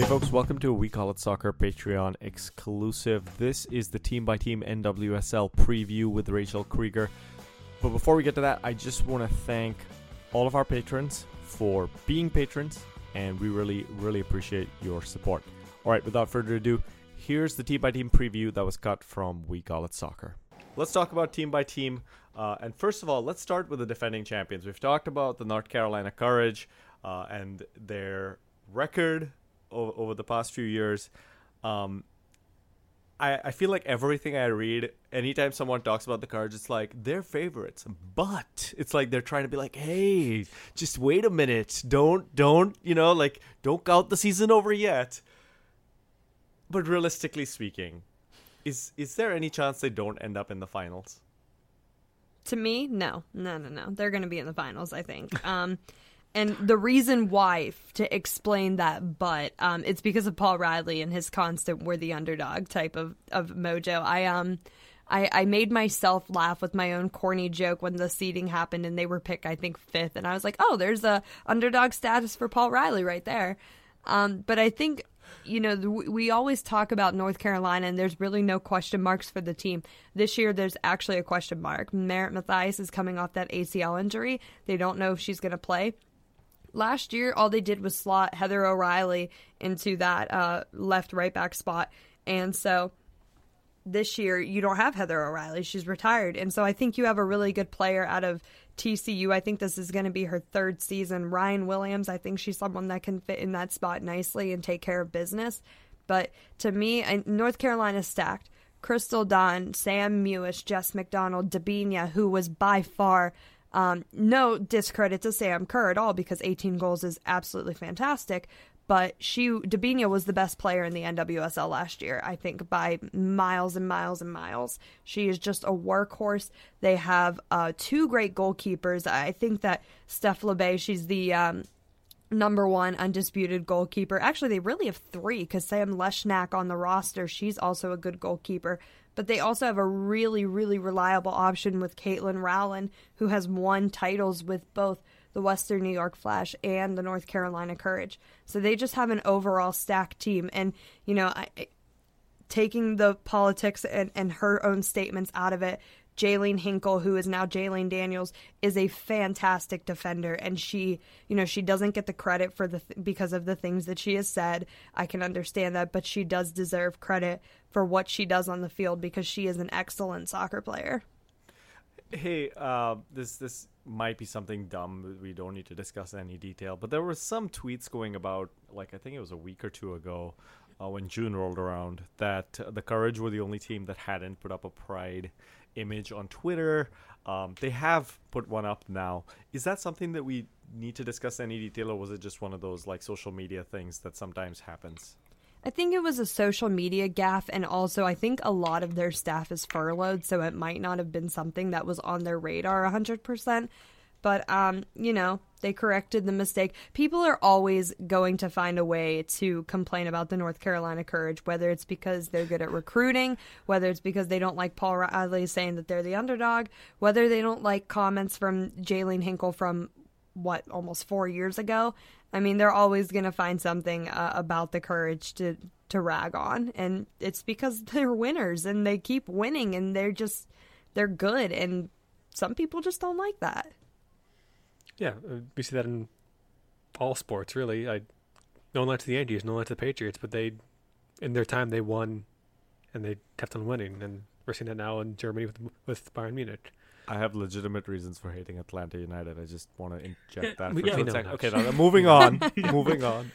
Hey folks, welcome to a We Call It Soccer Patreon exclusive. This is the team by team NWSL preview with Rachel Krieger. But before we get to that, I just want to thank all of our patrons for being patrons, and we really, really appreciate your support. All right, without further ado, here's the team by team preview that was cut from We Call It Soccer. Let's talk about team by team. Uh, and first of all, let's start with the defending champions. We've talked about the North Carolina Courage uh, and their record over, over the past few years. Um, I, I feel like everything I read, anytime someone talks about the cards, it's like they're favorites, but it's like they're trying to be like, hey, just wait a minute, don't, don't, you know, like don't count the season over yet. But realistically speaking, is is there any chance they don't end up in the finals? To me, no, no, no, no. They're going to be in the finals. I think. Um, and the reason why, to explain that, but um, it's because of Paul Riley and his constant "we're the underdog" type of of mojo. I um. I, I made myself laugh with my own corny joke when the seating happened and they were picked, I think, fifth. And I was like, oh, there's a underdog status for Paul Riley right there. Um, but I think you know, we always talk about North Carolina, and there's really no question marks for the team. This year, there's actually a question mark. Merritt Mathias is coming off that ACL injury. They don't know if she's going to play. Last year, all they did was slot Heather O'Reilly into that uh, left right back spot. And so this year, you don't have Heather O'Reilly. She's retired. And so I think you have a really good player out of TCU. I think this is going to be her third season. Ryan Williams, I think she's someone that can fit in that spot nicely and take care of business. But to me, North Carolina stacked. Crystal Dunn, Sam Mewis, Jess McDonald, Debinha, who was by far um, no discredit to Sam Kerr at all because 18 goals is absolutely fantastic. But she, Debinha was the best player in the NWSL last year, I think, by miles and miles and miles. She is just a workhorse. They have uh, two great goalkeepers. I think that Steph Labbé, she's the um, number one undisputed goalkeeper. Actually, they really have three because Sam Leshnak on the roster, she's also a good goalkeeper but they also have a really, really reliable option with Katelyn Rowland, who has won titles with both the Western New York Flash and the North Carolina Courage. So they just have an overall stacked team. And, you know, I, taking the politics and, and her own statements out of it, Jaelene Hinkle, who is now Jaelene Daniels, is a fantastic defender, and she, you know, she doesn't get the credit for the th- because of the things that she has said. I can understand that, but she does deserve credit for what she does on the field because she is an excellent soccer player. Hey, uh, this this might be something dumb. We don't need to discuss any detail, but there were some tweets going about, like I think it was a week or two ago, uh, when June rolled around, that the Courage were the only team that hadn't put up a Pride image on Twitter. Um, they have put one up now. Is that something that we need to discuss any detail, or was it just one of those like social media things that sometimes happens? I think it was a social media gaffe, and also I think a lot of their staff is furloughed, so it might not have been something that was on their radar 100%. But, um, you know, they corrected the mistake. People are always going to find a way to complain about the North Carolina Courage, whether it's because they're good at recruiting, whether it's because they don't like Paul Riley saying that they're the underdog, whether they don't like comments from Jaelene Hinkle from what almost four years ago. I mean, they're always going to find something uh, about the courage to to rag on, and it's because they're winners and they keep winning and they're just they're good, and some people just don't like that. Yeah, uh, we see that in all sports, really. I no one likes the Yankees, no one likes the Patriots, but they, in their time, they won, and they kept on winning, and we're seeing that now in Germany with with Bayern Munich. I have legitimate reasons for hating Atlanta United. I just want to inject that for two seconds. Okay, now moving on. moving on.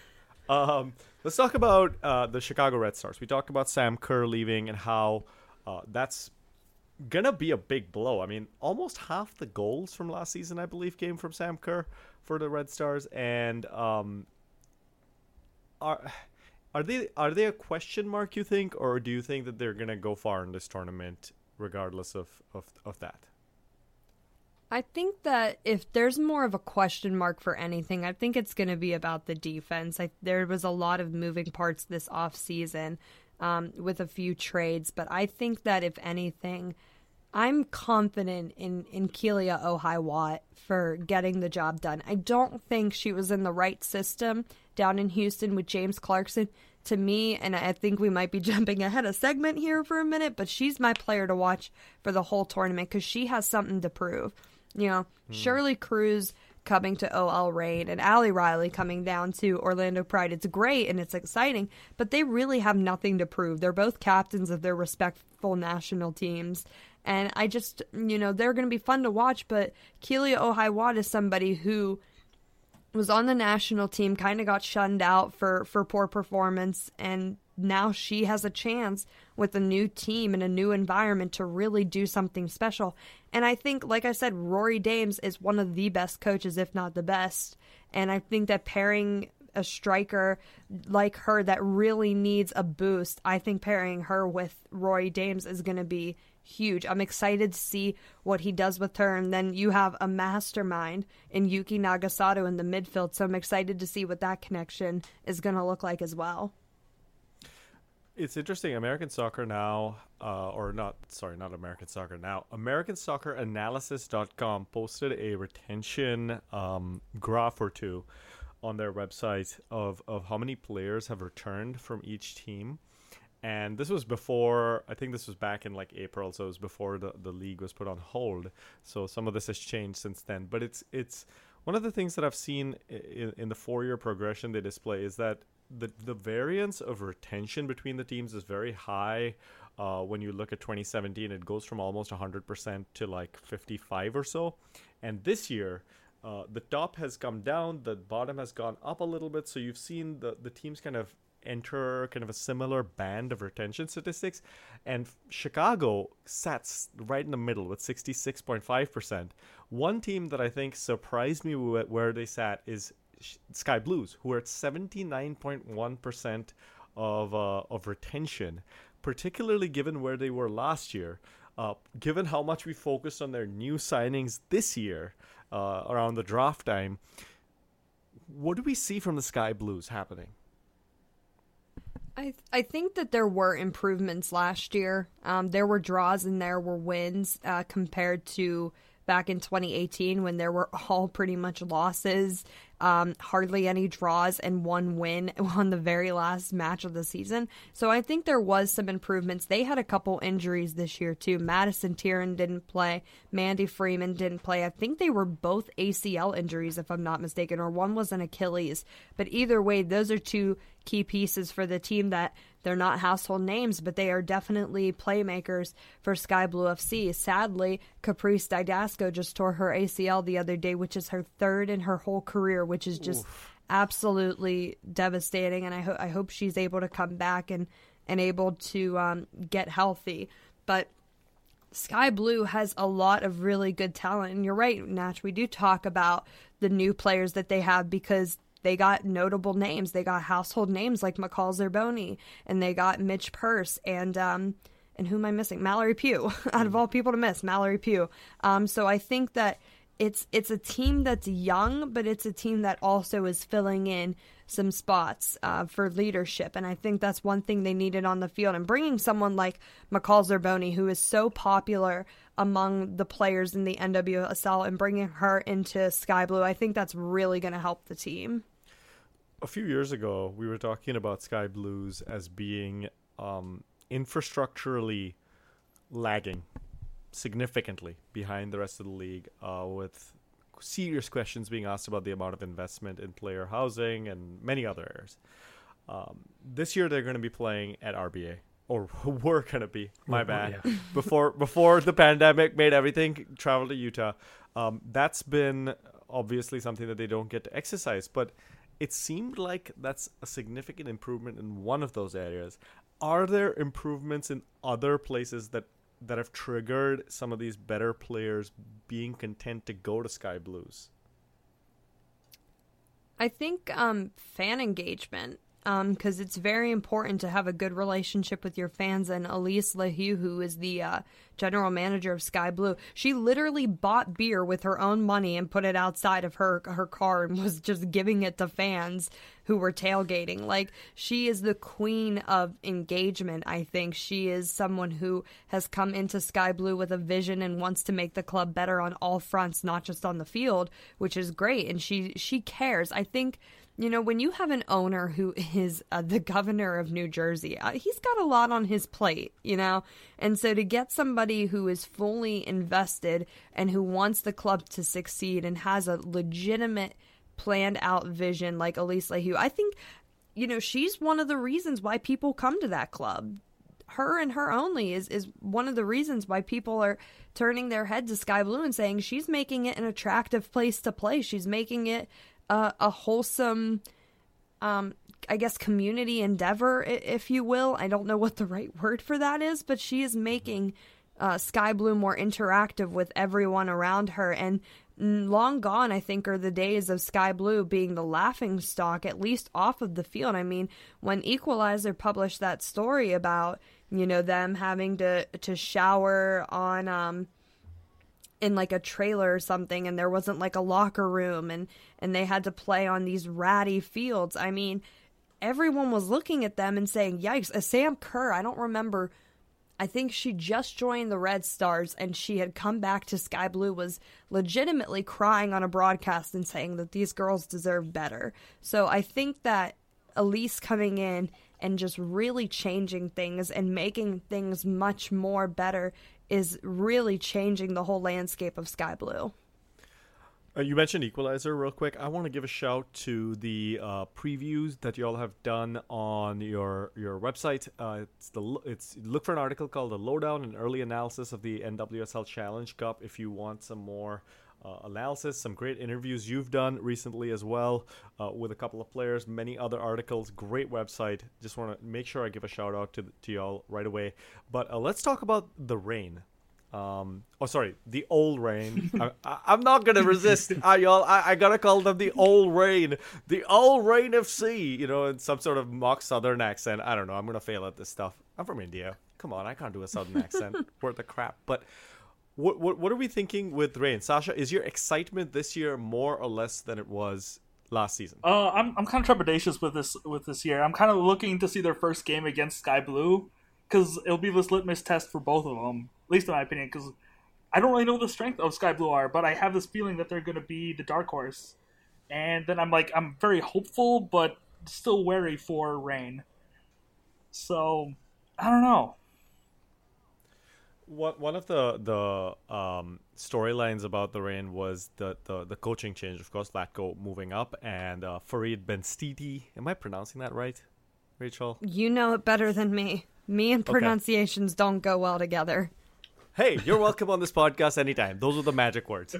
Um, let's talk about uh, the Chicago Red Stars. We talked about Sam Kerr leaving and how uh, that's gonna be a big blow. I mean, almost half the goals from last season, I believe, came from Sam Kerr for the Red Stars, and um, are are they are they a question mark? You think, or do you think that they're gonna go far in this tournament, regardless of of, of that? I think that if there's more of a question mark for anything, I think it's going to be about the defense. I, there was a lot of moving parts this off season um, with a few trades, but I think that if anything, I'm confident in in Kealia Ohai Watt for getting the job done. I don't think she was in the right system down in Houston with James Clarkson. To me, and I think we might be jumping ahead a segment here for a minute, but she's my player to watch for the whole tournament because she has something to prove. You know, mm. Shirley Cruz coming to OL Reign and Ali Riley coming down to Orlando Pride. It's great and it's exciting, but they really have nothing to prove. They're both captains of their respectful national teams. And I just, you know, they're going to be fun to watch, but Kealia Ohai Watt is somebody who was on the national team, kind of got shunned out for, for poor performance, and now she has a chance with a new team and a new environment to really do something special. And I think, like I said, Rory Dames is one of the best coaches, if not the best. And I think that pairing a striker like her that really needs a boost, I think pairing her with Rory Dames is going to be huge. I'm excited to see what he does with her. And then you have a mastermind in Yuki Nagasato in the midfield. So I'm excited to see what that connection is going to look like as well. It's interesting. American Soccer Now, uh, or not, sorry, not American Soccer Now, AmericanSoccerAnalysis.com posted a retention um, graph or two on their website of, of how many players have returned from each team. And this was before, I think this was back in like April, so it was before the, the league was put on hold. So some of this has changed since then. But it's it's one of the things that I've seen in, in the four year progression they display is that the the variance of retention between the teams is very high. Uh, when you look at 2017, it goes from almost 100% to like 55 or so. And this year, uh, the top has come down, the bottom has gone up a little bit. So you've seen the, the teams kind of enter kind of a similar band of retention statistics. And Chicago sats right in the middle with 66.5%. One team that I think surprised me where they sat is Sky Blues, who are at 79.1% of, uh, of retention, particularly given where they were last year. Uh, given how much we focused on their new signings this year uh, around the draft time, what do we see from the Sky Blues happening? I I think that there were improvements last year. Um, there were draws and there were wins uh, compared to back in 2018 when there were all pretty much losses, um, hardly any draws, and one win on the very last match of the season. So I think there was some improvements. They had a couple injuries this year too. Madison Tiernan didn't play. Mandy Freeman didn't play. I think they were both ACL injuries, if I'm not mistaken, or one was an Achilles. But either way, those are two key pieces for the team that they're not household names, but they are definitely playmakers for Sky Blue FC. Sadly, Caprice Dydasco just tore her ACL the other day, which is her third in her whole career, which is just Oof. absolutely devastating. And I, ho- I hope she's able to come back and, and able to um, get healthy. But Sky Blue has a lot of really good talent. And you're right, Natch. We do talk about the new players that they have because they got notable names. They got household names like McCall Zerboni, and they got Midge Purce and um, and who am I missing? Mallory Pugh. Out of all people to miss, Mallory Pugh. Um, so I think that it's it's a team that's young, but it's a team that also is filling in some spots uh, for leadership, and I think that's one thing they needed on the field. And bringing someone like McCall Zerboni, who is so popular among the players in the NWSL, and bringing her into Sky Blue, I think that's really going to help the team a few years ago, we were talking about Sky Blues as being um, infrastructurally lagging significantly behind the rest of the league, uh, with serious questions being asked about the amount of investment in player housing and many other areas. Um, this year, they're going to be playing at RBA, or were going to be. My bad. Yeah. before before the pandemic made everything travel to Utah. Um, that's been obviously something that they don't get to exercise, but it seemed like that's a significant improvement in one of those areas. Are there improvements in other places that that have triggered some of these better players being content to go to Sky Blues? I think um, fan engagement because um, it's very important to have a good relationship with your fans. And Alyse LaHue, who is the uh, general manager of Sky Blue, she literally bought beer with her own money and put it outside of her her car and was just giving it to fans who were tailgating. Like she is the queen of engagement. I think she is someone who has come into Sky Blue with a vision and wants to make the club better on all fronts, not just on the field, which is great. And she she cares. I think you know, when you have an owner who is uh, the governor of New Jersey, uh, he's got a lot on his plate, you know? And so to get somebody who is fully invested and who wants the club to succeed and has a legitimate planned out vision like Alyse LaHue, I think, you know, she's one of the reasons why people come to that club. Her and her only is, is one of the reasons why people are turning their head to Sky Blue and saying she's making it an attractive place to play. She's making it a, a wholesome um I guess community endeavor, if you will. I don't know what the right word for that is, but she is making uh, Sky Blue more interactive with everyone around her. And long gone, I think, are the days of Sky Blue being the laughing stock, at least off of the field. I mean, when Equalizer published that story about you know them having to to shower on um in like a trailer or something and there wasn't like a locker room and and they had to play on these ratty fields. I mean, everyone was looking at them and saying, "Yikes!" A Sam Kerr, I don't remember. I think she just joined the Red Stars and she had come back to Sky Blue was legitimately crying on a broadcast and saying that these girls deserve better. So I think that Alyse coming in and just really changing things and making things much more better is really changing the whole landscape of Sky Blue. Uh, you mentioned Equalizer real quick. I want to give a shout to the uh, previews that you all have done on your your website. Uh, it's the it's look for an article called "The Lowdown and Early Analysis of the NWSL Challenge Cup" if you want some more uh, analysis, some great interviews you've done recently as well uh, with a couple of players, many other articles. Great website. Just want to make sure I give a shout out to, to y'all right away. But uh, let's talk about the Reign. Um, oh, sorry, the old Reign. I, am not gonna resist, uh, y'all. I, I, gotta call them the old Reign, the old Reign FC. You know, in some sort of mock Southern accent. I don't know. I'm gonna fail at this stuff. I'm from India. Come on, I can't do a Southern accent. Worth the crap. But what, what what are we thinking with Reign? Sasha, is your excitement this year more or less than it was last season? Uh, I'm I'm kind of trepidatious with this with this year. I'm kind of looking to see their first game against Sky Blue because it'll be this litmus test for both of them, at least in my opinion. Because I don't really know the strength of Sky Blue are, but I have this feeling that they're going to be the dark horse. And then I'm like, I'm very hopeful, but still wary for Reign. So I don't know. What one of the the um, storylines about the Reign was the, the the coaching change. Of course, Vlatko moving up and uh, Farid Benstiti. Am I pronouncing that right, Rachel? You know it better than me. Me and pronunciations okay. don't go well together. Hey, you're welcome on this podcast anytime. Those are the magic words.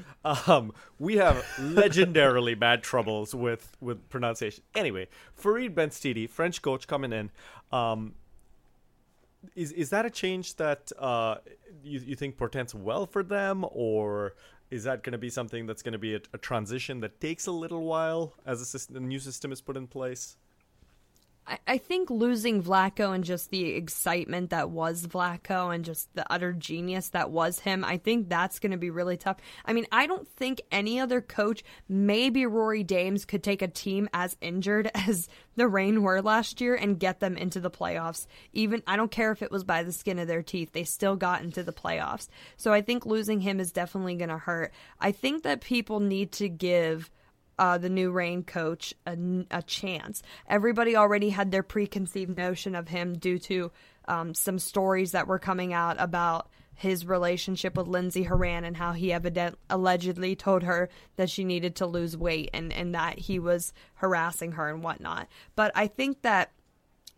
Um, we have legendarily bad troubles with with pronunciation. Anyway, Farid Benstiti, French coach, coming in. Um, is is that a change that uh, you you think portends well for them, or is that going to be something that's going to be a, a, transition that takes a little while as a, system, a new system is put in place? I, think losing Vlatko and just the excitement that was Vlatko and just the utter genius that was him, I think that's going to be really tough. I mean, I don't think any other coach, maybe Rory Dames, could take a team as injured as the Reign were last year and get them into the playoffs. Even, I don't care if it was by the skin of their teeth, they still got into the playoffs. So I think losing him is definitely going to hurt. I think that people need to give uh, the new Reign coach a, a, chance. Everybody already had their preconceived notion of him due to um, some stories that were coming out about his relationship with Lindsay Horan and how he evident allegedly told her that she needed to lose weight and, and that he was harassing her and whatnot. But I think that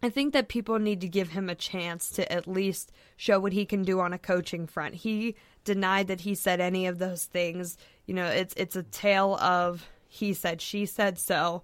I think that people need to give him a chance to at least show what he can do on a coaching front. He denied that he said any of those things. You know, it's it's a tale of he said, she said so.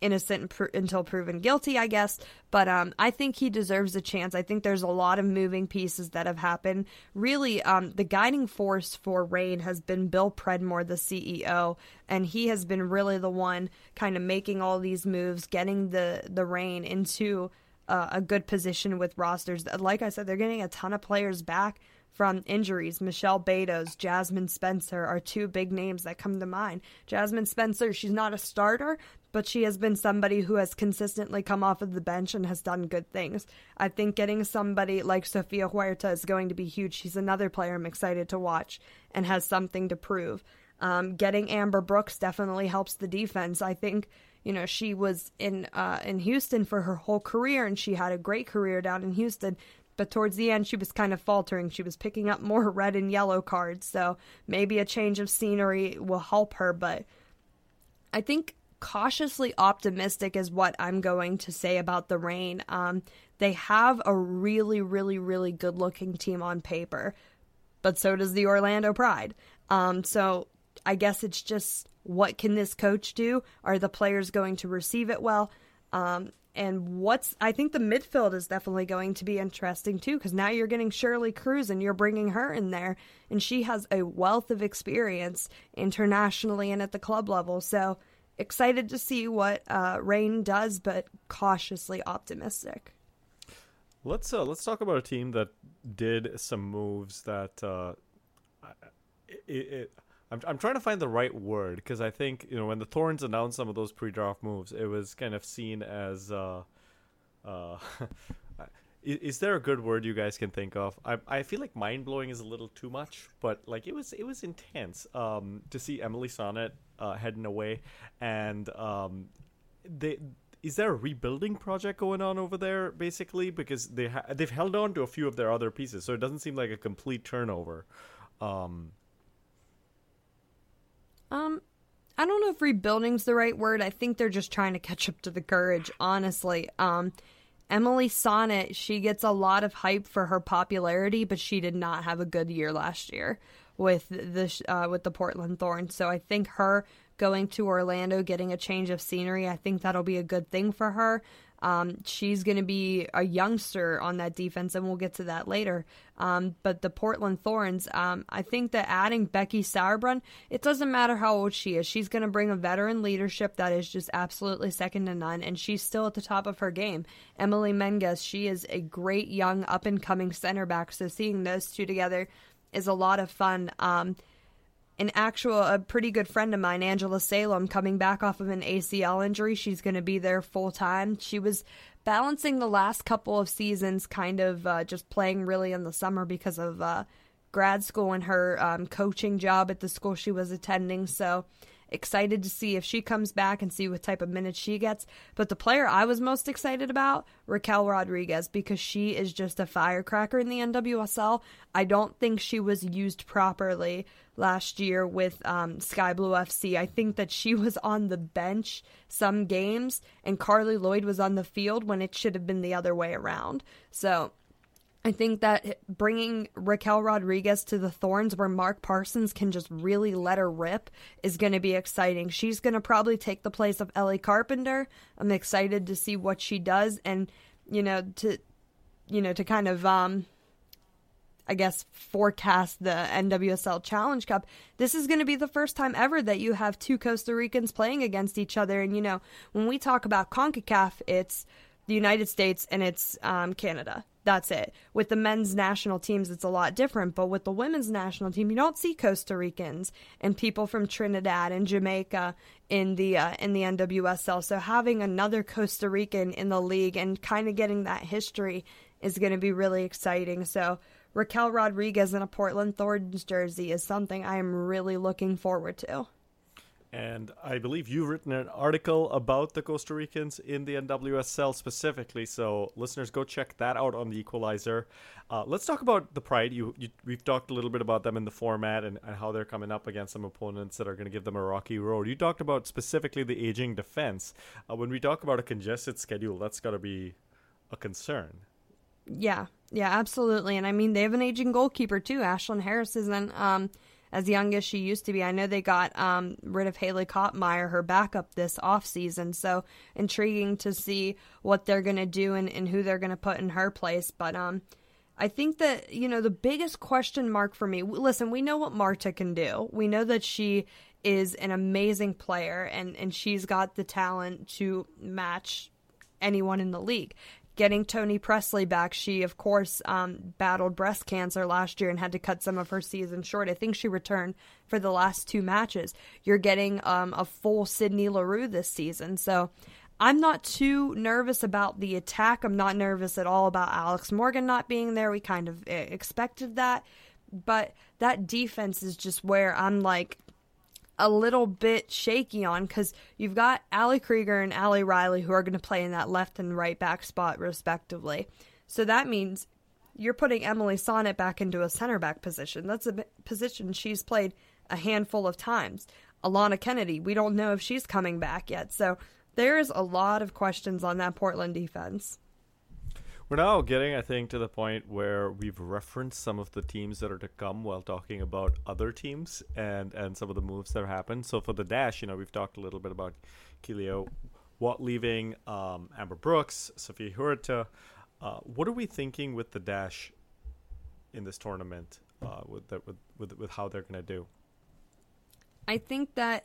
innocent pr- until proven guilty, I guess. But um, I think he deserves a chance. I think there's a lot of moving pieces that have happened. Really, um, the guiding force for Reign has been Bill Predmore, the CEO, and he has been really the one kind of making all these moves, getting the the Reign into uh, a good position with rosters. Like I said, they're getting a ton of players back from injuries. Michelle Betos, Jasmine Spencer are two big names that come to mind. Jasmine Spencer, she's not a starter, but she has been somebody who has consistently come off of the bench and has done good things. I think getting somebody like Sofia Huerta is going to be huge. She's another player I'm excited to watch and has something to prove. Um, getting Amber Brooks definitely helps the defense. I think you know she was in uh, in Houston for her whole career and she had a great career down in Houston but towards the end she was kind of faltering. She was picking up more red and yellow cards, so maybe a change of scenery will help her, but I think cautiously optimistic is what I'm going to say about the Reign. Um, they have a really, really, really good looking team on paper, but so does the Orlando Pride. Um, so I guess it's just what can this coach do? Are the players going to receive it well? Um, and what's I think the midfield is definitely going to be interesting too because now you're getting Shirley Cruz and you're bringing her in there and she has a wealth of experience internationally and at the club level so excited to see what uh, Reign does but cautiously optimistic. Let's uh, let's talk about a team that did some moves that uh, it, it I'm, I'm trying to find the right word because I think you know when the Thorns announced some of those pre-draft moves, it was kind of seen as. Uh, uh, is, is, there a good word you guys can think of? I I feel like mind blowing is a little too much, but like it was it was intense um, to see Emily Sonnett uh, heading away, and um, they is there a rebuilding project going on over there basically because they ha- they've held on to a few of their other pieces so it doesn't seem like a complete turnover um, um, I don't know if rebuilding's the right word. I think they're just trying to catch up to the courage, honestly. Um, Emily Sonnett, she gets a lot of hype for her popularity, but she did not have a good year last year with the uh, with the Portland Thorns. So I think her going to Orlando, getting a change of scenery, I think that'll be a good thing for her. Um, she's going to be a youngster on that defense, and we'll get to that later. Um, but the Portland Thorns, um, I think that adding Becky Sauerbrunn, it doesn't matter how old she is. She's going to bring a veteran leadership that is just absolutely second to none, and she's still at the top of her game. Emily Menges, she is a great young up and coming center back. So seeing those two together is a lot of fun. Um, an actual a pretty good friend of mine angela salem coming back off of an acl injury. She's going to be there full time she was balancing the last couple of seasons kind of uh, just playing really in the summer because of uh, grad school and her um, coaching job at the school she was attending. So Excited to see if she comes back and see what type of minutes she gets. But the player I was most excited about, Raquel Rodriguez, because she is just a firecracker in the NWSL. I don't think she was used properly last year with um, Sky Blue FC. I think that she was on the bench some games and Carly Lloyd was on the field when it should have been the other way around. So I think that bringing Raquel Rodriguez to the Thorns, where Mark Parsons can just really let her rip, is going to be exciting. She's going to probably take the place of Ellie Carpenter. I'm excited to see what she does, and you know to, you know to kind of um, I guess forecast the NWSL Challenge Cup. This is going to be the first time ever that you have two Costa Ricans playing against each other, and you know when we talk about Concacaf, it's the United States and it's um, Canada that's it. With the men's national teams, it's a lot different, but with the women's national team, you don't see Costa Ricans and people from Trinidad and Jamaica in the uh, in the NWSL. So having another Costa Rican in the league and kind of getting that history is going to be really exciting. So Raquel Rodriguez in a Portland Thorns jersey is something I am really looking forward to. And I believe you've written an article about the Costa Ricans in the NWSL specifically. So listeners, go check that out on the Equalizer. Uh, let's talk about the Pride. You, you, we've talked a little bit about them in the format and, and how they're coming up against some opponents that are going to give them a rocky road. You talked about specifically the aging defense. Uh, when we talk about a congested schedule, that's got to be a concern. Yeah, yeah, absolutely. And I mean, they have an aging goalkeeper too. Ashlyn Harris isn't. Um, as young as she used to be. I know they got um, rid of Haley Kopmeyer, her backup, this offseason. So intriguing to see what they're going to do and, and who they're going to put in her place. But um, I think that, you know, the biggest question mark for me listen, we know what Marta can do. We know that she is an amazing player and, and she's got the talent to match anyone in the league. Getting Toni Pressley back, she of course um, battled breast cancer last year and had to cut some of her season short. I think she returned for the last two matches. You're getting um, a full Sydney Leroux this season, so I'm not too nervous about the attack. I'm not nervous at all about Alex Morgan not being there. We kind of eh, expected that. But that defense is just where I'm like a little bit shaky on because you've got Ali Krieger and Ali Riley who are going to play in that left and right back spot respectively. So that means you're putting Emily Sonnett back into a center back position. That's a position she's played a handful of times. Alana Kennedy, we don't know if she's coming back yet. So there is a lot of questions on that Portland defense. We're now getting, I think, to the point where we've referenced some of the teams that are to come while talking about other teams and and some of the moves that have happened. So for the dash, you know, we've talked a little bit about Kealia Watt leaving, um, Amber Brooks, Sofia Huerta. Uh, what are we thinking with the dash in this tournament uh, with, the, with with with how they're going to do? I think that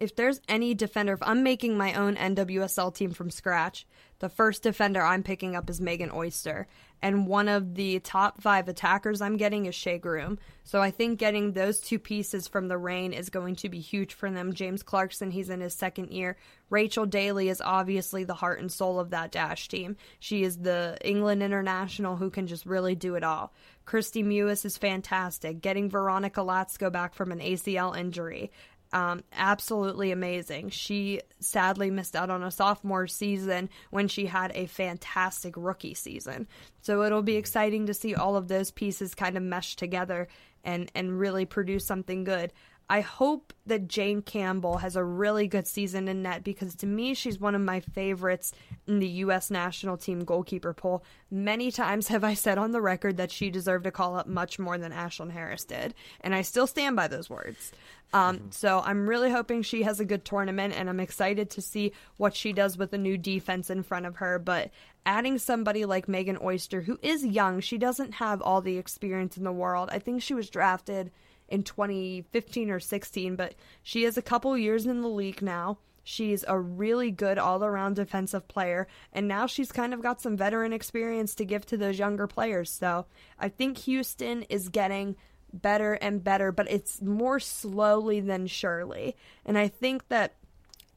if there's any defender, if I'm making my own NWSL team from scratch, the first defender I'm picking up is Megan Oyster. And one of the top five attackers I'm getting is Shea Groom. So I think getting those two pieces from the Reign is going to be huge for them. James Clarkson, he's in his second year. Rachel Daly is obviously the heart and soul of that Dash team. She is the England international who can just really do it all. Kristie Mewis is fantastic. Getting Veronica Latsko back from an ACL injury um, absolutely amazing. She sadly missed out on a sophomore season when she had a fantastic rookie season. So it'll be exciting to see all of those pieces kind of mesh together and, and really produce something good. I hope that Jane Campbell has a really good season in net because to me, she's one of my favorites in the U.S. national team goalkeeper poll. Many times have I said on the record that she deserved a call up much more than Ashlyn Harris did, and I still stand by those words. Um, mm-hmm. So I'm really hoping she has a good tournament, and I'm excited to see what she does with the new defense in front of her. But adding somebody like Megan Oyster, who is young, she doesn't have all the experience in the world. I think she was drafted in 2015 or 16, but she has a couple years in the league now. She's a really good all around defensive player, and now she's kind of got some veteran experience to give to those younger players. So I think Houston is getting better and better, but it's more slowly than surely. And I think that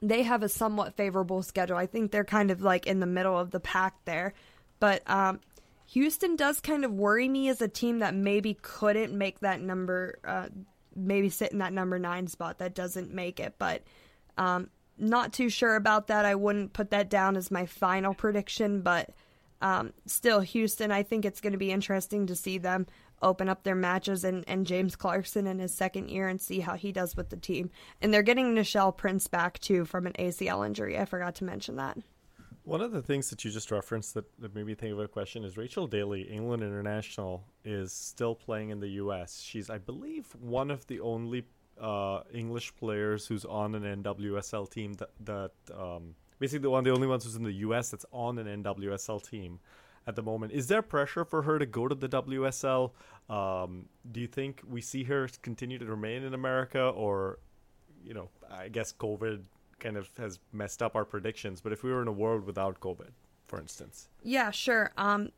they have a somewhat favorable schedule. I think they're kind of like in the middle of the pack there. But um, Houston does kind of worry me as a team that maybe couldn't make that number, uh, maybe sit in that number nine spot that doesn't make it. But um, not too sure about that. I wouldn't put that down as my final prediction, but um, still, Houston, I think it's going to be interesting to see them open up their matches and, and James Clarkson in his second year and see how he does with the team. And they're getting Nichelle Prince back too from an ACL injury. I forgot to mention that. One of the things that you just referenced that, that made me think of a question is Rachel Daly, England international, is still playing in the U.S. She's, I believe, one of the only uh, English players who's on an NWSL team that, that um, basically one the only ones who's in the U.S. that's on an NWSL team at the moment. Is there pressure for her to go to the WSL? Um, do you think we see her continue to remain in America, or you know, I guess COVID kind of has messed up our predictions. But if we were in a world without COVID, for instance, yeah, sure. Um,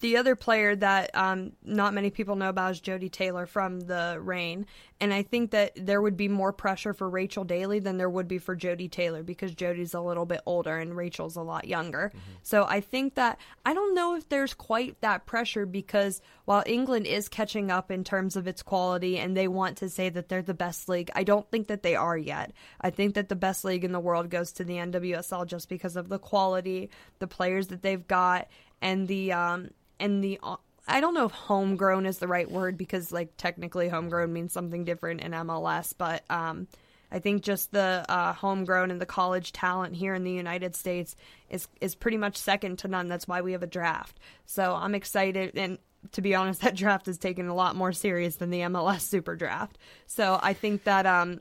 the other player that um, not many people know about is Jodie Taylor from the Reign, and I think that there would be more pressure for Rachel Daly than there would be for Jodie Taylor because Jodie's a little bit older and Rachel's a lot younger. Mm-hmm. So I think that I don't know if there's quite that pressure because while England is catching up in terms of its quality and they want to say that they're the best league, I don't think that they are yet. I think that the best league in the world goes to the NWSL just because of the quality, the players that they've got, and the um, and the I don't know if homegrown is the right word because like technically homegrown means something different in MLS, but um, I think just the uh, homegrown and the college talent here in the United States is is pretty much second to none. That's why we have a draft. So I'm excited and to be honest, that draft is taken a lot more serious than the MLS Super Draft. So I think that um,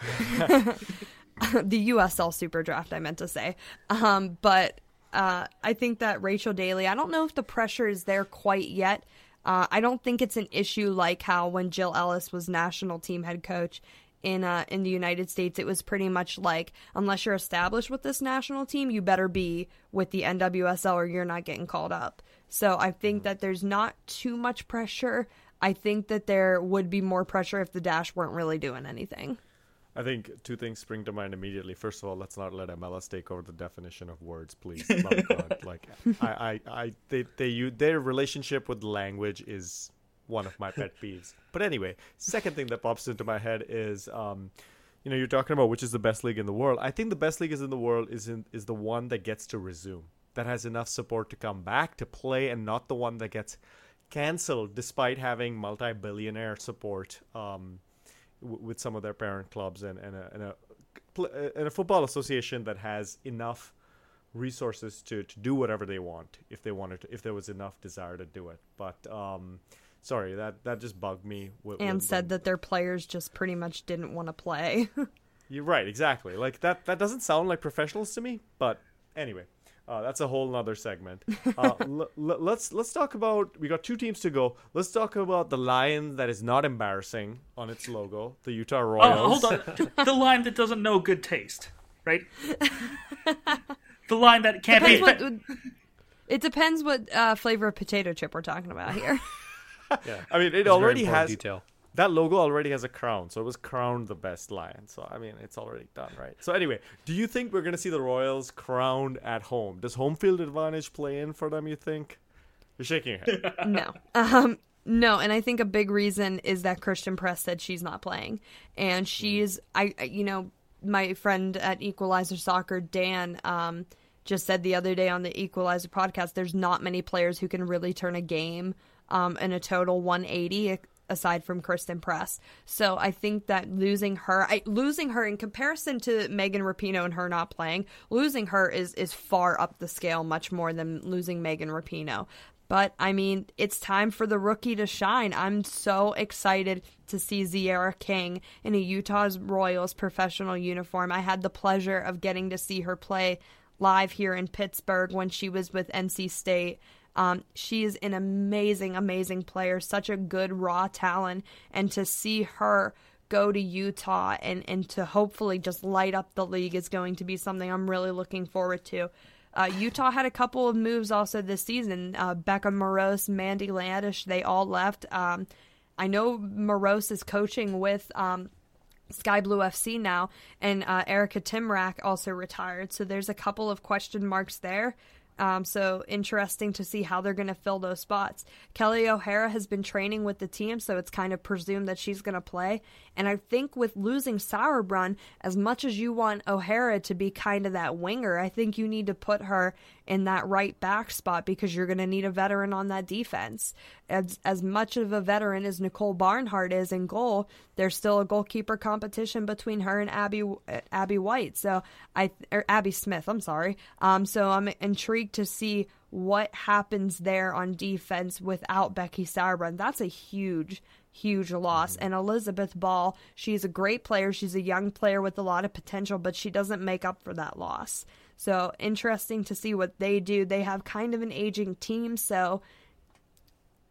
the USL Super Draft, I meant to say. Um, but uh, I think that Rachel Daly, I don't know if the pressure is there quite yet. Uh, I don't think it's an issue like how when Jill Ellis was national team head coach in uh, in the United States, it was pretty much like unless you're established with this national team, you better be with the NWSL or you're not getting called up. So I think that there's not too much pressure. I think that there would be more pressure if the Dash weren't really doing anything. I think two things spring to mind immediately. First of all, let's not let MLS take over the definition of words, please. Like I, I, I, they, they, you, their relationship with language is one of my pet peeves. But anyway, second thing that pops into my head is, um, you know, you're talking about which is the best league in the world. I think the best league is in the world is in is the one that gets to resume, that has enough support to come back to play, and not the one that gets canceled despite having multi-billionaire support. Um, w- with some of their parent clubs and, and, a, and, a, and a football association that has enough resources to, to do whatever they want if they wanted to, if there was enough desire to do it. But um, sorry, that that just bugged me. With, and with said that their players just pretty much didn't want to play. You're right, exactly. Like that that doesn't sound like professionals to me. But anyway. Uh, that's a whole nother segment. Uh, l- l- let's let's talk about. We got two teams to go. Let's talk about the lion that is not embarrassing on its logo, the Utah Royals. Oh, hold on, the line that doesn't know good taste, right? the line that can't depends be. What, it depends what uh, flavor of potato chip we're talking about here. yeah, I mean, it already has detail that logo already has a crown, so it was crowned the best lion. So I mean, it's already done, right? So anyway, do you think we're gonna see the Royals crowned at home? Does home field advantage play in for them? You think? You're shaking your head. no. Um, no, and I think a big reason is that Christen Press said she's not playing, and she's I you know my friend at Equalizer Soccer Dan um, just said the other day on the Equalizer podcast, there's not many players who can really turn a game um, in a total 180 aside from Christen Press. So I think that losing her, I, losing her in comparison to Megan Rapinoe and her not playing, losing her is is far up the scale, much more than losing Megan Rapinoe. But I mean, it's time for the rookie to shine. I'm so excited to see Tziarra King in a Utah's Royals professional uniform. I had the pleasure of getting to see her play live here in Pittsburgh when she was with NC State. Um, she is an amazing, amazing player, such a good raw talent, and to see her go to Utah and, and to hopefully just light up the league is going to be something I'm really looking forward to. Uh, Utah had a couple of moves also this season. Uh, Becca Moros, Mandy Laddish, they all left. Um, I know Moros is coaching with um, Sky Blue FC now, and uh, Erika Tymrak also retired. So there's a couple of question marks there. Um, so interesting to see how they're going to fill those spots. Kelly O'Hara has been training with the team, so it's kind of presumed that she's going to play. And I think with losing Sauerbrunn, as much as you want O'Hara to be kind of that winger, I think you need to put her in that right back spot because you're going to need a veteran on that defense. As as much of a veteran as Nicole Barnhart is in goal, there's still a goalkeeper competition between her and Abby Abby White. So I or Abby Smith, I'm sorry. Um, so I'm intrigued to see what happens there on defense without Becky Sauerbrunn. That's a huge huge loss. And Elizabeth Ball, she's a great player. She's a young player with a lot of potential, but she doesn't make up for that loss. So interesting to see what they do. They have kind of an aging team, so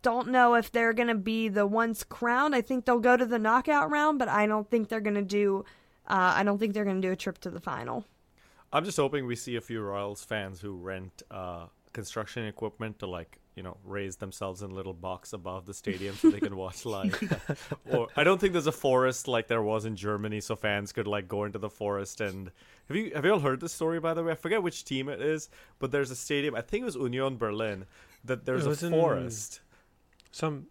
don't know if they're going to be the ones crowned. I think they'll go to the knockout round, but I don't think they're going to do. Uh, I don't think they're going to do a trip to the final. I'm just hoping we see a few Royals fans who rent uh, construction equipment to like you know raise themselves in a little box above the stadium so they can watch live. or I don't think there's a forest like there was in Germany, so fans could like go into the forest and have you have you all heard this story by the way? I forget which team it is, but there's a stadium. I think it was Union Berlin. That there's a forest. Some,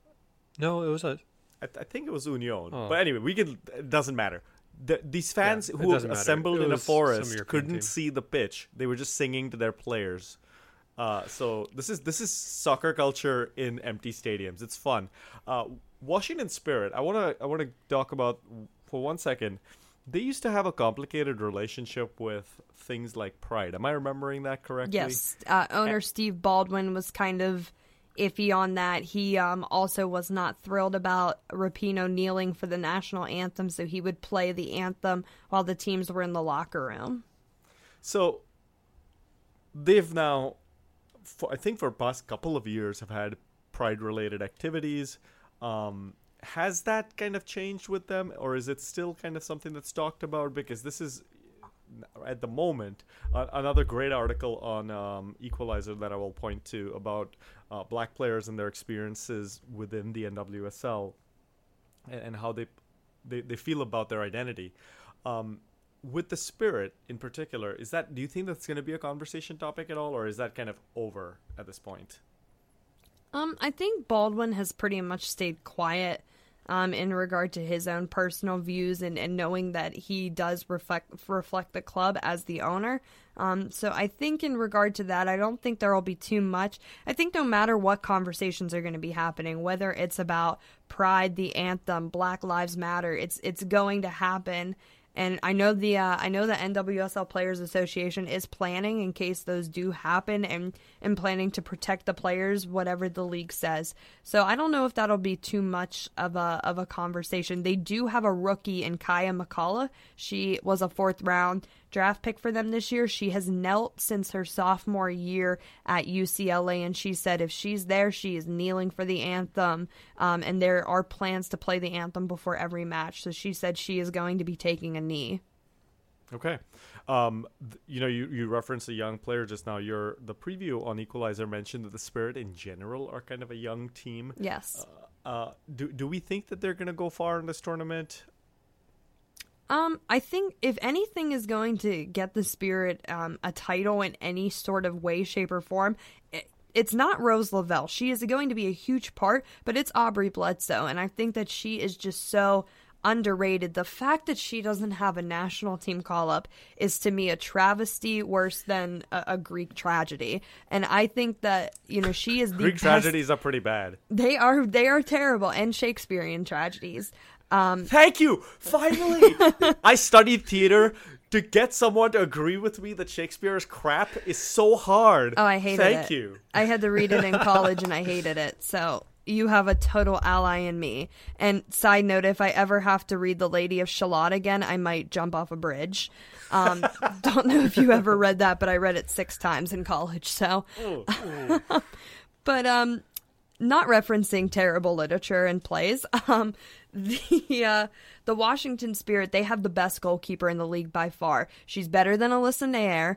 no, it was a. I, th- I think it was Union. Oh. But anyway, we can. It doesn't matter. The, these fans yeah, who assembled in a forest couldn't team. see the pitch. They were just singing to their players. Uh, so this is this is soccer culture in empty stadiums. It's fun. Uh, Washington Spirit. I wanna I wanna talk about for one second they used to have a complicated relationship with things like Pride. Am I remembering that correctly? Yes. Uh, owner and- Steve Baldwin was kind of iffy on that. He um, also was not thrilled about Rapinoe kneeling for the national anthem, so he would play the anthem while the teams were in the locker room. So they've now, for, I think, for past couple of years, have had pride-related activities. Um, has that kind of changed with them, or is it still kind of something that's talked about? Because this is at the moment uh, another great article on um, Equalizer that I will point to about uh, black players and their experiences within the NWSL and, and how they, they they feel about their identity. Um, with the spirit in particular, is that do you think that's going to be a conversation topic at all, or is that kind of over at this point? Um, I think Baldwin has pretty much stayed quiet um, in regard to his own personal views and, and knowing that he does reflect reflect the club as the owner. Um, so I think in regard to that, I don't think there will be too much. I think no matter what conversations are going to be happening, whether it's about pride, the anthem, Black Lives Matter, it's it's going to happen and I know the uh, I know the NWSL Players Association is planning in case those do happen and and planning to protect the players whatever the league says. So I don't know if that'll be too much of a of a conversation. They do have a rookie in Kaiya McCullough. She was a fourth round draft pick for them this year. She has knelt since her sophomore year at UCLA, and she said if she's there, she is kneeling for the anthem. Um, and there are plans to play the anthem before every match. So she said she is going to be taking a knee. Okay. Um, th- you know, you, you referenced a young player just now. Your the preview on Equalizer mentioned that the Spirit in general are kind of a young team. Yes. Uh, uh, do do we think that they're going to go far in this tournament? Um, I think if anything is going to get the Spirit um, a title in any sort of way, shape, or form, it, it's not Rose Lavelle. She is going to be a huge part, but it's Aubrey Bledsoe, and I think that she is just so underrated. The fact that she doesn't have a national team call up is to me a travesty worse than a, a Greek tragedy. And I think that you know she is the Greek best- tragedies are pretty bad. They are they are terrible and Shakespearean tragedies. Um, Thank you. Finally, I studied theater. To get someone to agree with me that Shakespeare is crap is so hard. Oh, I hated Thank it. Thank you. I had to read it in college and I hated it. So you have a total ally in me. And side note, if I ever have to read The Lady of Shalott again, I might jump off a bridge. Um, don't know if you ever read that, but I read it six times in college. So, but um, not referencing terrible literature and plays. Um, the uh, the Washington Spirit they have the best goalkeeper in the league by far. She's better than Alyssa Naeher,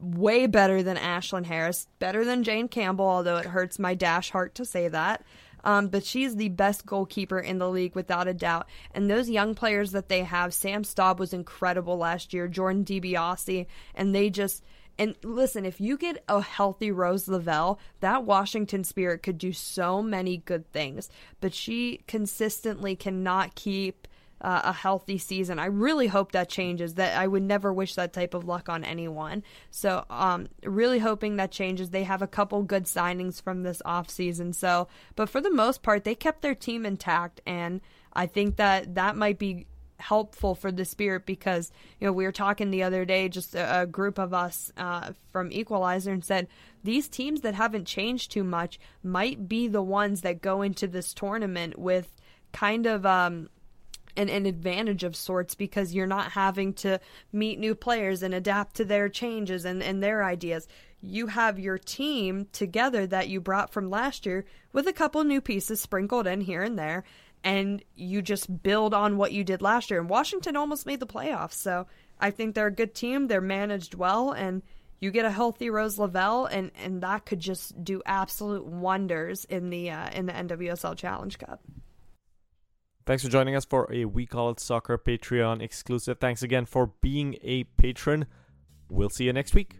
way better than Ashlyn Harris, better than Jane Campbell. Although it hurts my dash heart to say that. Um, but she's the best goalkeeper in the league without a doubt. And those young players that they have, Sam Staab was incredible last year, Jordan DiBiase, and they just and listen, if you get a healthy Rose Lavelle, that Washington Spirit could do so many good things. But she consistently cannot keep uh, a healthy season. I really hope that changes. That I would never wish that type of luck on anyone. So, um, really hoping that changes. They have a couple good signings from this offseason. So, but for the most part, they kept their team intact, and I think that that might be helpful for the spirit because you know we were talking the other day just a, a group of us uh, from equalizer and said these teams that haven't changed too much might be the ones that go into this tournament with kind of um, an, an advantage of sorts because you're not having to meet new players and adapt to their changes and, and their ideas. You have your team together that you brought from last year with a couple new pieces sprinkled in here and there and you just build on what you did last year. And Washington almost made the playoffs, so I think they're a good team. They're managed well, and you get a healthy Rose Lavelle, and, and that could just do absolute wonders in the uh, in the NWSL Challenge Cup. Thanks for joining us for a We Call It Soccer Patreon exclusive. Thanks again for being a patron. We'll see you next week.